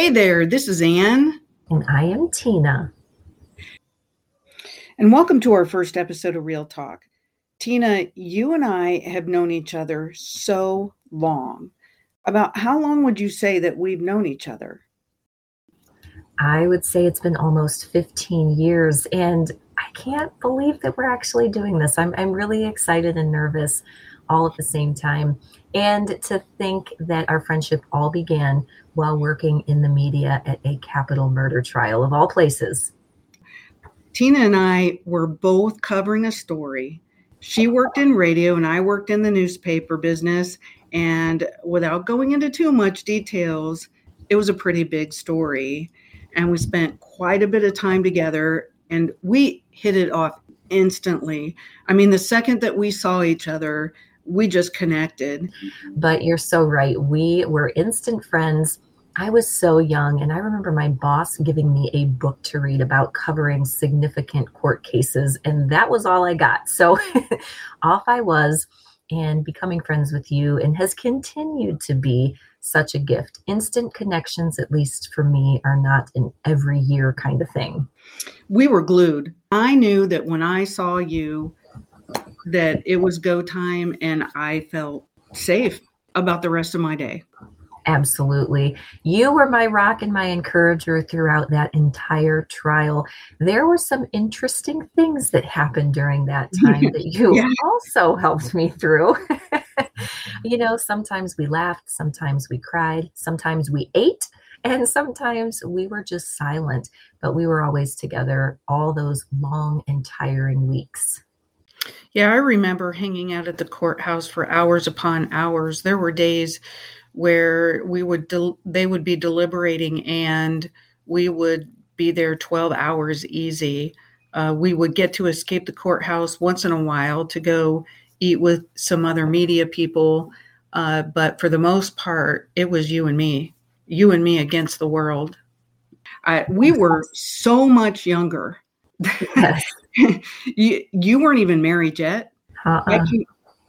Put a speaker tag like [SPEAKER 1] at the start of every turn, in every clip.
[SPEAKER 1] Hey there, this is Ann.
[SPEAKER 2] And I am Tina.
[SPEAKER 1] And welcome to our first episode of Real Talk. Tina, you and I have known each other so long. About how long would you say that we've known each other?
[SPEAKER 2] I would say it's been almost 15 years. And I can't believe that we're actually doing this. I'm, I'm really excited and nervous all at the same time. And to think that our friendship all began while working in the media at a capital murder trial of all places.
[SPEAKER 1] Tina and I were both covering a story. She worked in radio and I worked in the newspaper business. And without going into too much details, it was a pretty big story. And we spent quite a bit of time together and we hit it off instantly. I mean, the second that we saw each other, we just connected.
[SPEAKER 2] But you're so right. We were instant friends. I was so young, and I remember my boss giving me a book to read about covering significant court cases, and that was all I got. So off I was, and becoming friends with you, and has continued to be such a gift. Instant connections, at least for me, are not an every year kind of thing.
[SPEAKER 1] We were glued. I knew that when I saw you, that it was go time and I felt safe about the rest of my day.
[SPEAKER 2] Absolutely. You were my rock and my encourager throughout that entire trial. There were some interesting things that happened during that time that you yeah. also helped me through. you know, sometimes we laughed, sometimes we cried, sometimes we ate, and sometimes we were just silent, but we were always together all those long and tiring weeks.
[SPEAKER 1] Yeah, I remember hanging out at the courthouse for hours upon hours. There were days where we would del- they would be deliberating and we would be there 12 hours easy. Uh, we would get to escape the courthouse once in a while to go eat with some other media people. Uh, but for the most part, it was you and me, you and me against the world. I, we were so much younger. Yes. you you weren't even married yet. Uh-uh. I, can,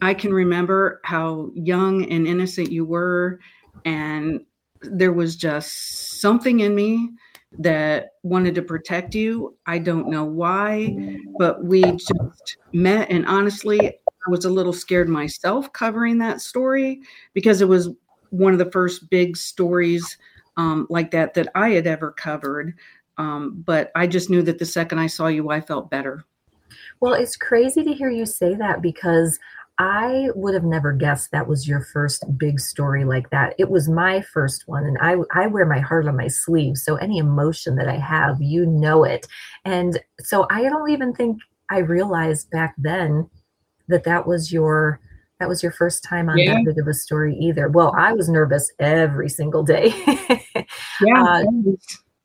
[SPEAKER 1] I can remember how young and innocent you were, and there was just something in me that wanted to protect you. I don't know why, but we just met, and honestly, I was a little scared myself covering that story because it was one of the first big stories um, like that that I had ever covered. Um, but I just knew that the second I saw you, I felt better.
[SPEAKER 2] Well, it's crazy to hear you say that because I would have never guessed that was your first big story like that. It was my first one, and I I wear my heart on my sleeve. So any emotion that I have, you know it. And so I don't even think I realized back then that that was your that was your first time on yeah. that big of a story either. Well, I was nervous every single day.
[SPEAKER 1] yeah. Uh,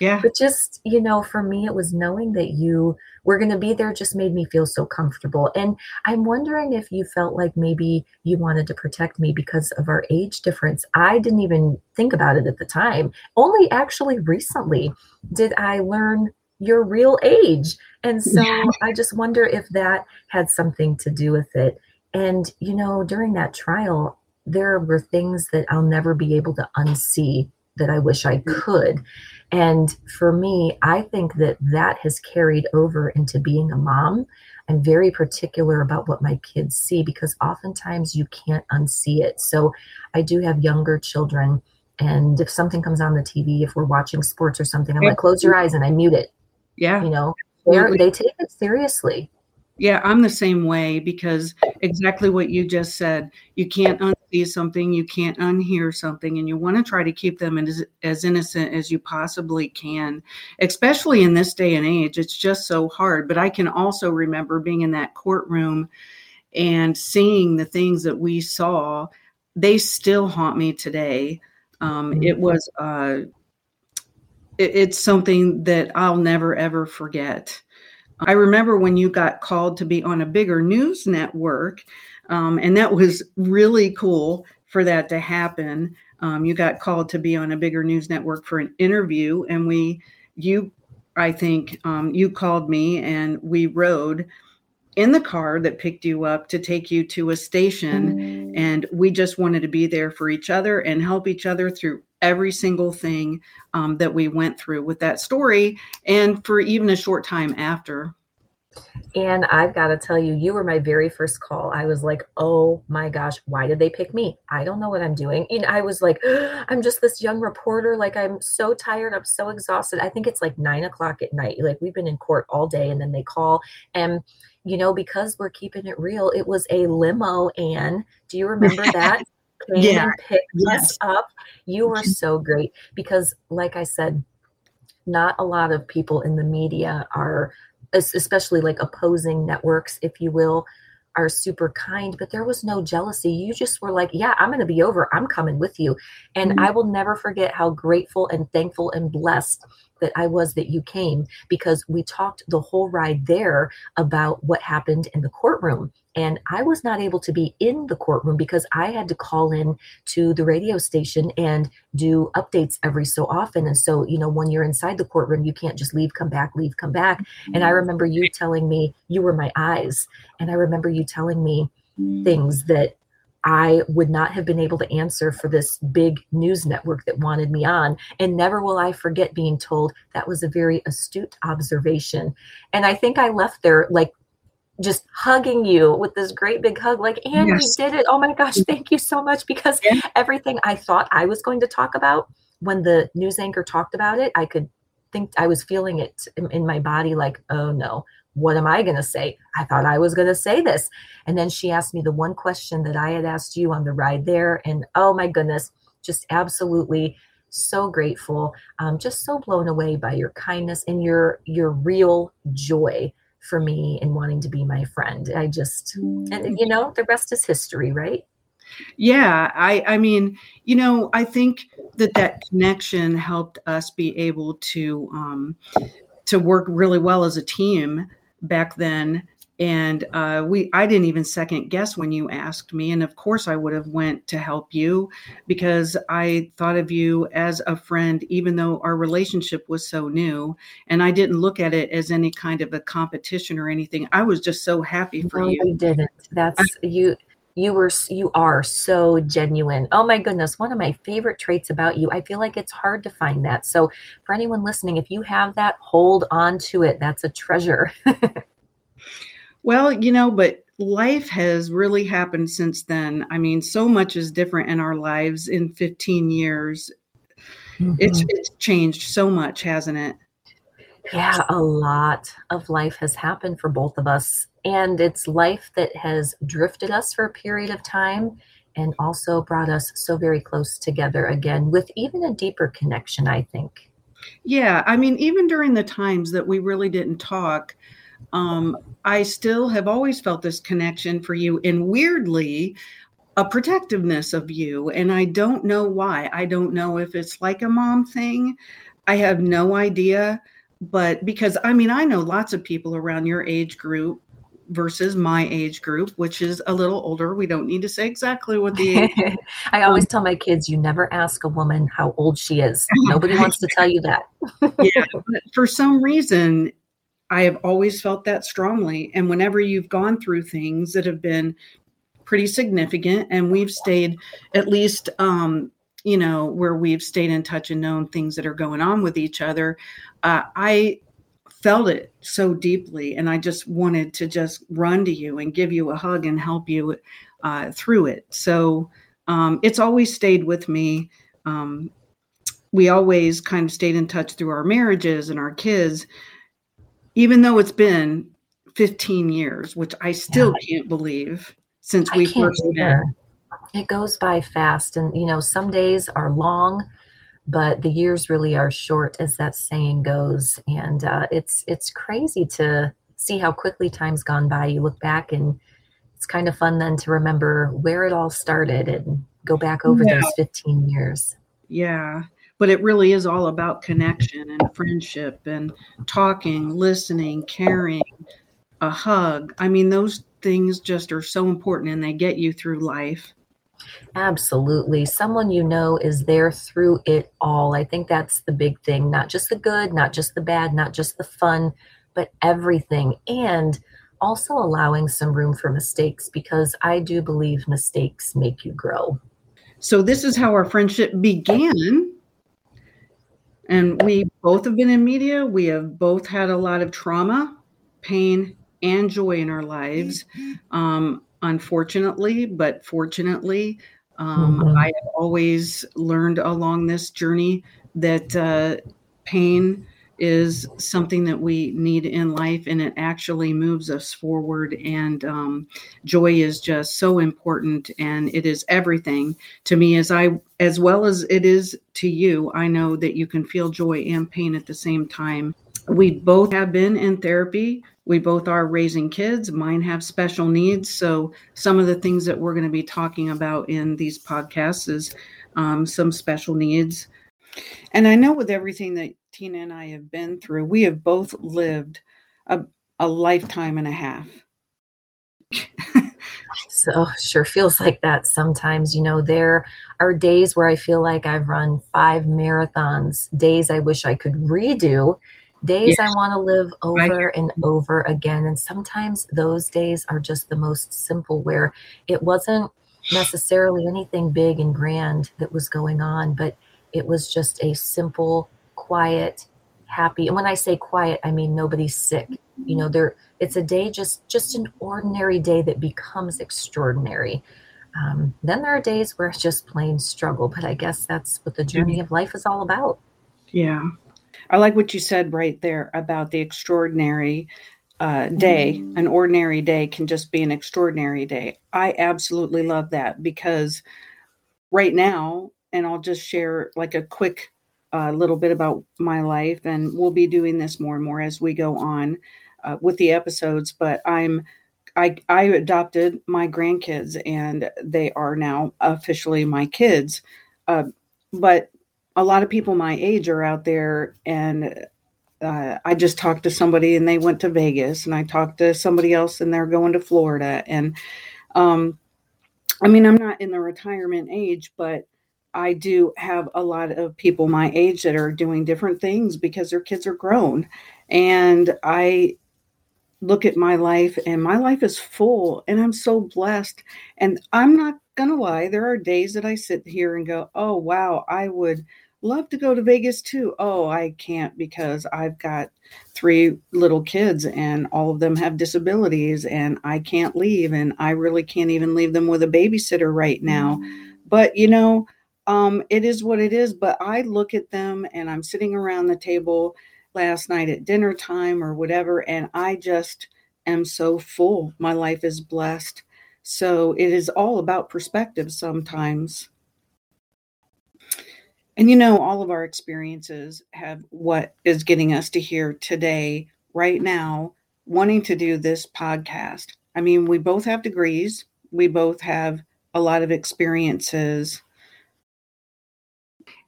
[SPEAKER 1] yeah.
[SPEAKER 2] But just, you know, for me, it was knowing that you were going to be there just made me feel so comfortable. And I'm wondering if you felt like maybe you wanted to protect me because of our age difference. I didn't even think about it at the time. Only actually recently did I learn your real age. And so yeah. I just wonder if that had something to do with it. And, you know, during that trial, there were things that I'll never be able to unsee that I wish I mm. could. And for me, I think that that has carried over into being a mom. I'm very particular about what my kids see because oftentimes you can't unsee it. So I do have younger children. And if something comes on the TV, if we're watching sports or something, I'm like, close your eyes and I mute it.
[SPEAKER 1] Yeah.
[SPEAKER 2] You know, they take it seriously.
[SPEAKER 1] Yeah, I'm the same way because exactly what you just said. You can't unsee something, you can't unhear something, and you want to try to keep them as, as innocent as you possibly can, especially in this day and age. It's just so hard. But I can also remember being in that courtroom and seeing the things that we saw. They still haunt me today. Um, mm-hmm. It was, uh, it, it's something that I'll never ever forget. I remember when you got called to be on a bigger news network, um, and that was really cool for that to happen. Um, you got called to be on a bigger news network for an interview, and we, you, I think um, you called me, and we rode in the car that picked you up to take you to a station. And we just wanted to be there for each other and help each other through every single thing um, that we went through with that story and for even a short time after
[SPEAKER 2] and I've got to tell you, you were my very first call. I was like, oh my gosh, why did they pick me? I don't know what I'm doing. And I was like, I'm just this young reporter. Like, I'm so tired. I'm so exhausted. I think it's like nine o'clock at night. Like, we've been in court all day, and then they call. And, you know, because we're keeping it real, it was a limo. And do you remember that? Came yeah. and picked yes. us up. You were so great because, like I said, not a lot of people in the media are especially like opposing networks, if you will, are super kind, but there was no jealousy. You just were like, yeah, I'm going to be over. I'm coming with you. And mm-hmm. I will never forget how grateful and thankful and blessed that I was that you came because we talked the whole ride there about what happened in the courtroom and I was not able to be in the courtroom because I had to call in to the radio station and do updates every so often. And so, you know, when you're inside the courtroom, you can't just leave, come back, leave, come back. And I mm-hmm. remember you telling me you were my eyes. And I remember you telling me things that I would not have been able to answer for this big news network that wanted me on. And never will I forget being told that was a very astute observation. And I think I left there like just hugging you with this great big hug like and yes. we did it. Oh my gosh thank you so much because yeah. everything i thought i was going to talk about when the news anchor talked about it i could think i was feeling it in, in my body like oh no. What am i going to say? I thought i was going to say this. And then she asked me the one question that i had asked you on the ride there and oh my goodness just absolutely so grateful. Um, just so blown away by your kindness and your your real joy for me in wanting to be my friend. I just, and mm. you know, the rest is history, right?
[SPEAKER 1] Yeah, I I mean, you know, I think that that connection helped us be able to um to work really well as a team back then and uh, we i didn't even second guess when you asked me and of course i would have went to help you because i thought of you as a friend even though our relationship was so new and i didn't look at it as any kind of a competition or anything. I was just so happy for
[SPEAKER 2] no,
[SPEAKER 1] you.
[SPEAKER 2] you didn't. That's I, you you were you are so genuine. Oh my goodness one of my favorite traits about you i feel like it's hard to find that. So for anyone listening if you have that hold on to it. That's a treasure
[SPEAKER 1] Well, you know, but life has really happened since then. I mean, so much is different in our lives in 15 years. Mm-hmm. It's it's changed so much, hasn't it?
[SPEAKER 2] Yeah, a lot of life has happened for both of us. And it's life that has drifted us for a period of time and also brought us so very close together again with even a deeper connection, I think.
[SPEAKER 1] Yeah, I mean, even during the times that we really didn't talk, um, I still have always felt this connection for you, and weirdly, a protectiveness of you. And I don't know why. I don't know if it's like a mom thing. I have no idea. But because I mean, I know lots of people around your age group versus my age group, which is a little older. We don't need to say exactly what the age.
[SPEAKER 2] I always tell my kids, you never ask a woman how old she is. Nobody wants to tell you that.
[SPEAKER 1] yeah, but for some reason, I have always felt that strongly. And whenever you've gone through things that have been pretty significant, and we've stayed at least, um, you know, where we've stayed in touch and known things that are going on with each other, uh, I felt it so deeply. And I just wanted to just run to you and give you a hug and help you uh, through it. So um, it's always stayed with me. Um, we always kind of stayed in touch through our marriages and our kids even though it's been 15 years, which I still yeah. can't believe since we first met.
[SPEAKER 2] It goes by fast. And, you know, some days are long, but the years really are short, as that saying goes. And uh, it's it's crazy to see how quickly time's gone by. You look back and it's kind of fun then to remember where it all started and go back over yeah. those 15 years.
[SPEAKER 1] Yeah but it really is all about mm-hmm. connection and friendship and talking, listening, caring, a hug. I mean, those things just are so important and they get you through life.
[SPEAKER 2] Absolutely. Someone you know is there through it all. I think that's the big thing. Not just the good, not just the bad, not just the fun, but everything. And also allowing some room for mistakes because I do believe mistakes make you grow.
[SPEAKER 1] So, this is how our friendship began. And we both have been in media. We have both had a lot of trauma, pain, and joy in our lives. Um, unfortunately, but fortunately, um, mm-hmm. I have always learned along this journey that uh, pain is something that we need in life and it actually moves us forward and um, joy is just so important and it is everything to me as i as well as it is to you. I know that you can feel joy and pain at the same time. We both have been in therapy. We both are raising kids. Mine have special needs. So some of the things that we're going to be talking about in these podcasts is um, some special needs. And i know with everything that tina and i have been through we have both lived a, a lifetime and a half
[SPEAKER 2] so sure feels like that sometimes you know there are days where i feel like i've run five marathons days i wish i could redo days yes. I want to live over and over again. And sometimes those days are just the most simple, where it wasn't necessarily anything big and grand that was going on, but it was just a simple, quiet, happy. And when I say quiet, I mean nobody's sick. You know, there it's a day just just an ordinary day that becomes extraordinary. Um, then there are days where it's just plain struggle, but I guess that's what the journey of life is all about.
[SPEAKER 1] Yeah, I like what you said right there about the extraordinary uh, day. An ordinary day can just be an extraordinary day. I absolutely love that because right now, and I'll just share like a quick uh, little bit about my life, and we'll be doing this more and more as we go on uh, with the episodes. But I'm I, I adopted my grandkids and they are now officially my kids. Uh, but a lot of people my age are out there and uh, I just talked to somebody and they went to Vegas, and I talked to somebody else and they're going to Florida. And um, I mean, I'm not in the retirement age, but I do have a lot of people my age that are doing different things because their kids are grown. And I look at my life, and my life is full, and I'm so blessed. And I'm not going to lie, there are days that I sit here and go, oh, wow, I would love to go to Vegas too. Oh, I can't because I've got three little kids and all of them have disabilities and I can't leave and I really can't even leave them with a babysitter right now. Mm-hmm. But you know, um, it is what it is. But I look at them and I'm sitting around the table last night at dinner time or whatever, and I just am so full. My life is blessed. So it is all about perspective sometimes. And you know, all of our experiences have what is getting us to here today, right now, wanting to do this podcast. I mean, we both have degrees, we both have a lot of experiences.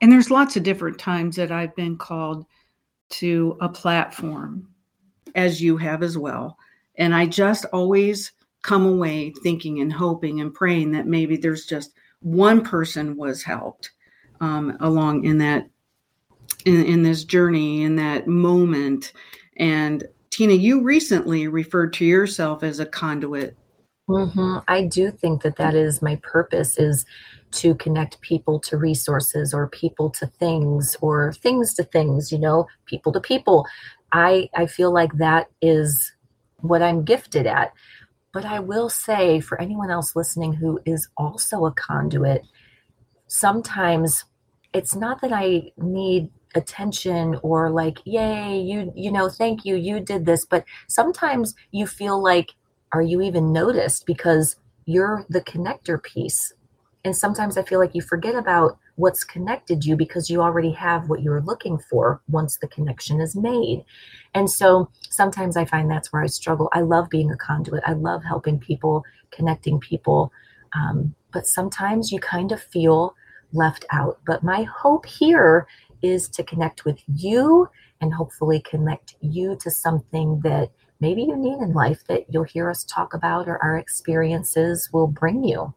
[SPEAKER 1] And there's lots of different times that I've been called to a platform, as you have as well. And I just always come away thinking and hoping and praying that maybe there's just one person was helped um, along in that in, in this journey in that moment and tina you recently referred to yourself as a conduit
[SPEAKER 2] mm-hmm. i do think that that is my purpose is to connect people to resources or people to things or things to things you know people to people i i feel like that is what i'm gifted at but i will say for anyone else listening who is also a conduit sometimes it's not that I need attention or like yay you you know thank you you did this but sometimes you feel like are you even noticed? Because you're the connector piece. And sometimes i feel like you forget about what's connected you because you already have what you're looking for once the connection is made. And so sometimes i find that's where i struggle. I love being a conduit. I love helping people connecting people. Um, but sometimes you kind of feel left out. But my hope here is to connect with you and hopefully connect you to something that maybe you need in life that you'll hear us talk about or our experiences will bring you.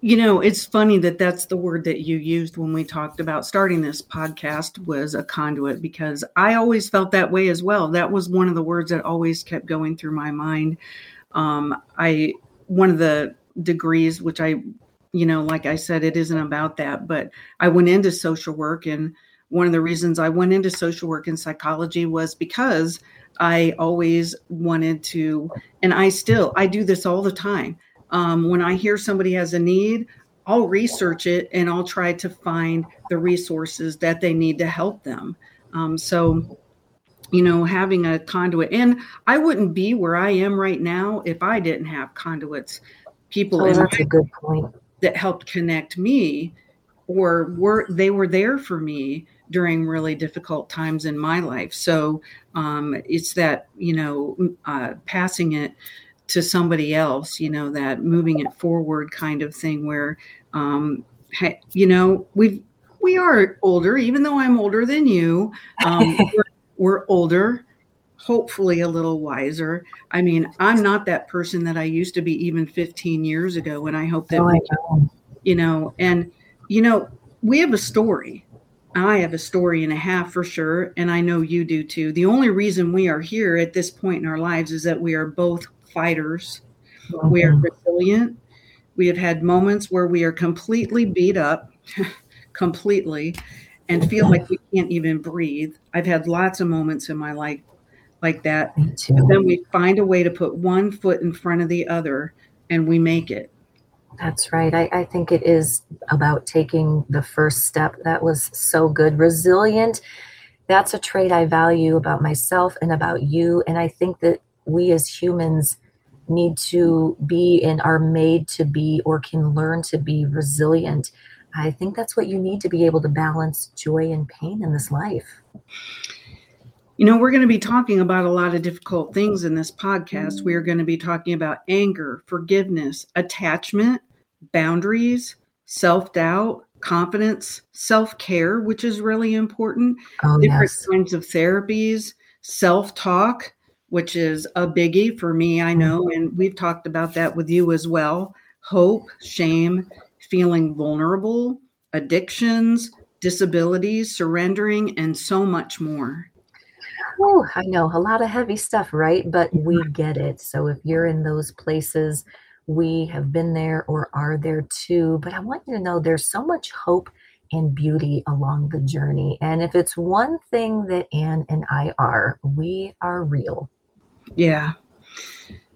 [SPEAKER 1] You know, it's funny that that's the word that you used when we talked about starting this podcast was a conduit because I always felt that way as well. That was one of the words that always kept going through my mind. Um, I one of the degrees which I you know, like I said, it isn't about that, but I went into social work and one of the reasons I went into social work and psychology was because I always wanted to, and I still, I do this all the time. Um, when I hear somebody has a need, I'll research it and I'll try to find the resources that they need to help them. Um, so, you know, having a conduit, and I wouldn't be where I am right now if I didn't have conduits. People,
[SPEAKER 2] oh, that's a good point.
[SPEAKER 1] That helped connect me, or were they were there for me during really difficult times in my life. So um, it's that, you know, uh, passing it to somebody else, you know, that moving it forward kind of thing where, um, you know, we we are older, even though I'm older than you. Um, we're, we're older, hopefully a little wiser. I mean, I'm not that person that I used to be even 15 years ago, and I hope that, oh, we, know. you know, and you know, we have a story I have a story and a half for sure, and I know you do too. The only reason we are here at this point in our lives is that we are both fighters. Mm-hmm. We are resilient. We have had moments where we are completely beat up, completely, and feel like we can't even breathe. I've had lots of moments in my life like that. But then we find a way to put one foot in front of the other and we make it.
[SPEAKER 2] That's right. I, I, think it is about taking the first step. That was so good. Resilient. That's a trait I value about myself and about you. And I think that we as humans need to be and are made to be or can learn to be resilient. I think that's what you need to be able to balance joy and pain in this life.
[SPEAKER 1] You know, we're going to be talking about a lot of difficult things in this podcast. Mm-hmm. We are going to be talking about anger, forgiveness, attachment, boundaries, self doubt, confidence, self care, which is really important, oh, different yes. kinds of therapies, self talk, which is a biggie for me, I know. Mm-hmm. And we've talked about that with you as well. Hope, shame, feeling vulnerable, addictions, disabilities, surrendering, and so much more.
[SPEAKER 2] Oh, I know a lot of heavy stuff, right? But we get it. So if you're in those places, we have been there or are there too. But I want you to know there's so much hope and beauty along the journey. And if it's one thing that Ann and I are, we are real.
[SPEAKER 1] Yeah.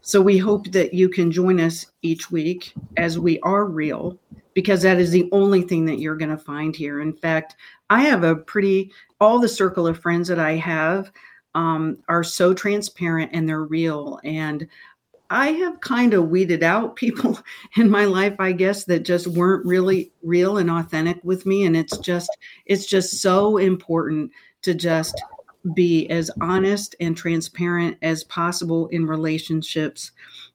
[SPEAKER 1] So we hope that you can join us each week as we are real, because that is the only thing that you're going to find here. In fact, I have a pretty, all the circle of friends that I have um, are so transparent and they're real. And I have kind of weeded out people in my life, I guess, that just weren't really real and authentic with me. And it's just, it's just so important to just be as honest and transparent as possible in relationships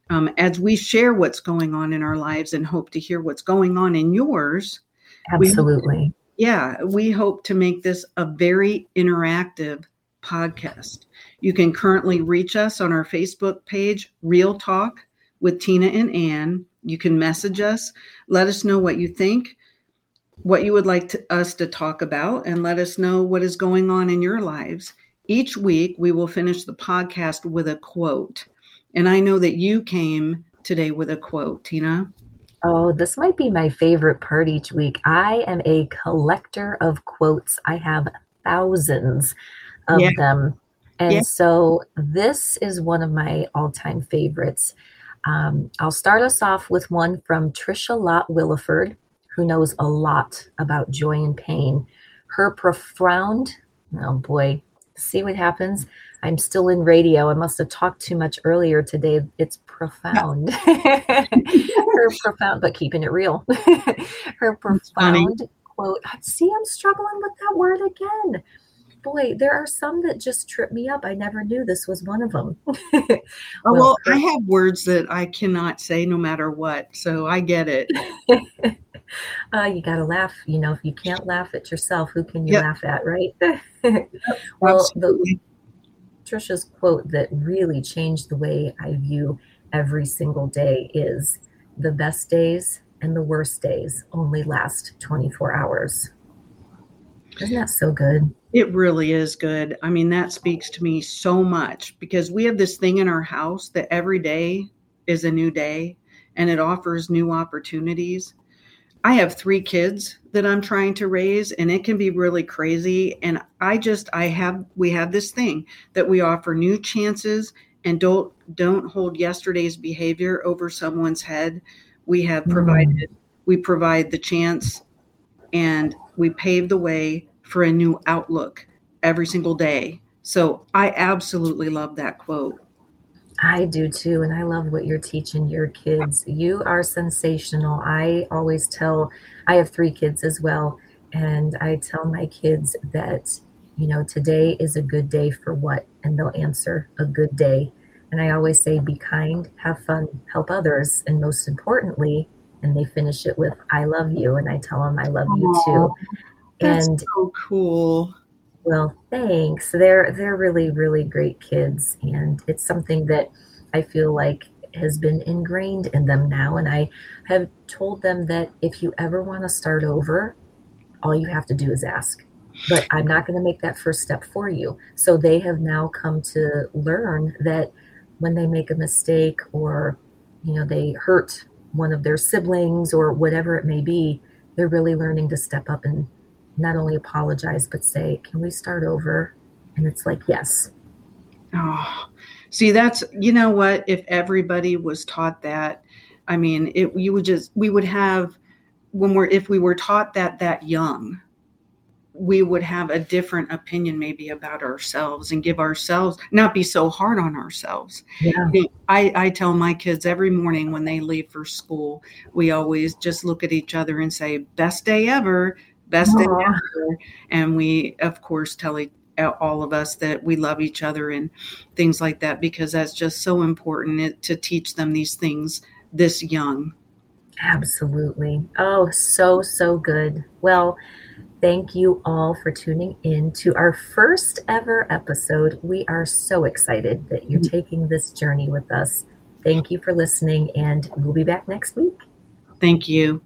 [SPEAKER 1] um, as we share what's going on in our lives and hope to hear what's going on in yours.
[SPEAKER 2] Absolutely.
[SPEAKER 1] We, yeah, we hope to make this a very interactive podcast. You can currently reach us on our Facebook page, Real Talk with Tina and Ann. You can message us, let us know what you think, what you would like to, us to talk about, and let us know what is going on in your lives. Each week, we will finish the podcast with a quote. And I know that you came today with a quote, Tina.
[SPEAKER 2] Oh, this might be my favorite part each week. I am a collector of quotes. I have thousands of yeah. them. And yeah. so this is one of my all time favorites. Um, I'll start us off with one from Tricia Lott Williford, who knows a lot about joy and pain. Her profound, oh boy, see what happens. I'm still in radio. I must have talked too much earlier today. It's profound. Her profound, but keeping it real. Her profound quote. See, I'm struggling with that word again boy, there are some that just trip me up. I never knew this was one of them.
[SPEAKER 1] well, oh, well, I have words that I cannot say no matter what. So I get it.
[SPEAKER 2] uh, you got to laugh. You know, if you can't laugh at yourself, who can you yep. laugh at, right? well, the, Tricia's quote that really changed the way I view every single day is the best days and the worst days only last 24 hours. Isn't that so good?
[SPEAKER 1] It really is good. I mean, that speaks to me so much because we have this thing in our house that every day is a new day and it offers new opportunities. I have three kids that I'm trying to raise and it can be really crazy and I just I have we have this thing that we offer new chances and don't don't hold yesterday's behavior over someone's head. We have provided mm. we provide the chance and we pave the way for a new outlook every single day. So I absolutely love that quote.
[SPEAKER 2] I do too. And I love what you're teaching your kids. You are sensational. I always tell, I have three kids as well. And I tell my kids that, you know, today is a good day for what? And they'll answer a good day. And I always say, be kind, have fun, help others. And most importantly, and they finish it with, I love you. And I tell them, I love you too.
[SPEAKER 1] That's and so cool.
[SPEAKER 2] Well, thanks. They're they're really really great kids, and it's something that I feel like has been ingrained in them now. And I have told them that if you ever want to start over, all you have to do is ask. But I'm not going to make that first step for you. So they have now come to learn that when they make a mistake or you know they hurt one of their siblings or whatever it may be, they're really learning to step up and not only apologize, but say, Can we start over? And it's like, Yes.
[SPEAKER 1] Oh, see, that's, you know what? If everybody was taught that, I mean, it, you would just, we would have, when we're, if we were taught that that young, we would have a different opinion maybe about ourselves and give ourselves not be so hard on ourselves yeah. I, I tell my kids every morning when they leave for school we always just look at each other and say best day ever best ever. And we, of course, tell all of us that we love each other and things like that because that's just so important to teach them these things this young.
[SPEAKER 2] Absolutely. Oh, so, so good. Well, thank you all for tuning in to our first ever episode. We are so excited that you're mm-hmm. taking this journey with us. Thank you for listening, and we'll be back next week.
[SPEAKER 1] Thank you.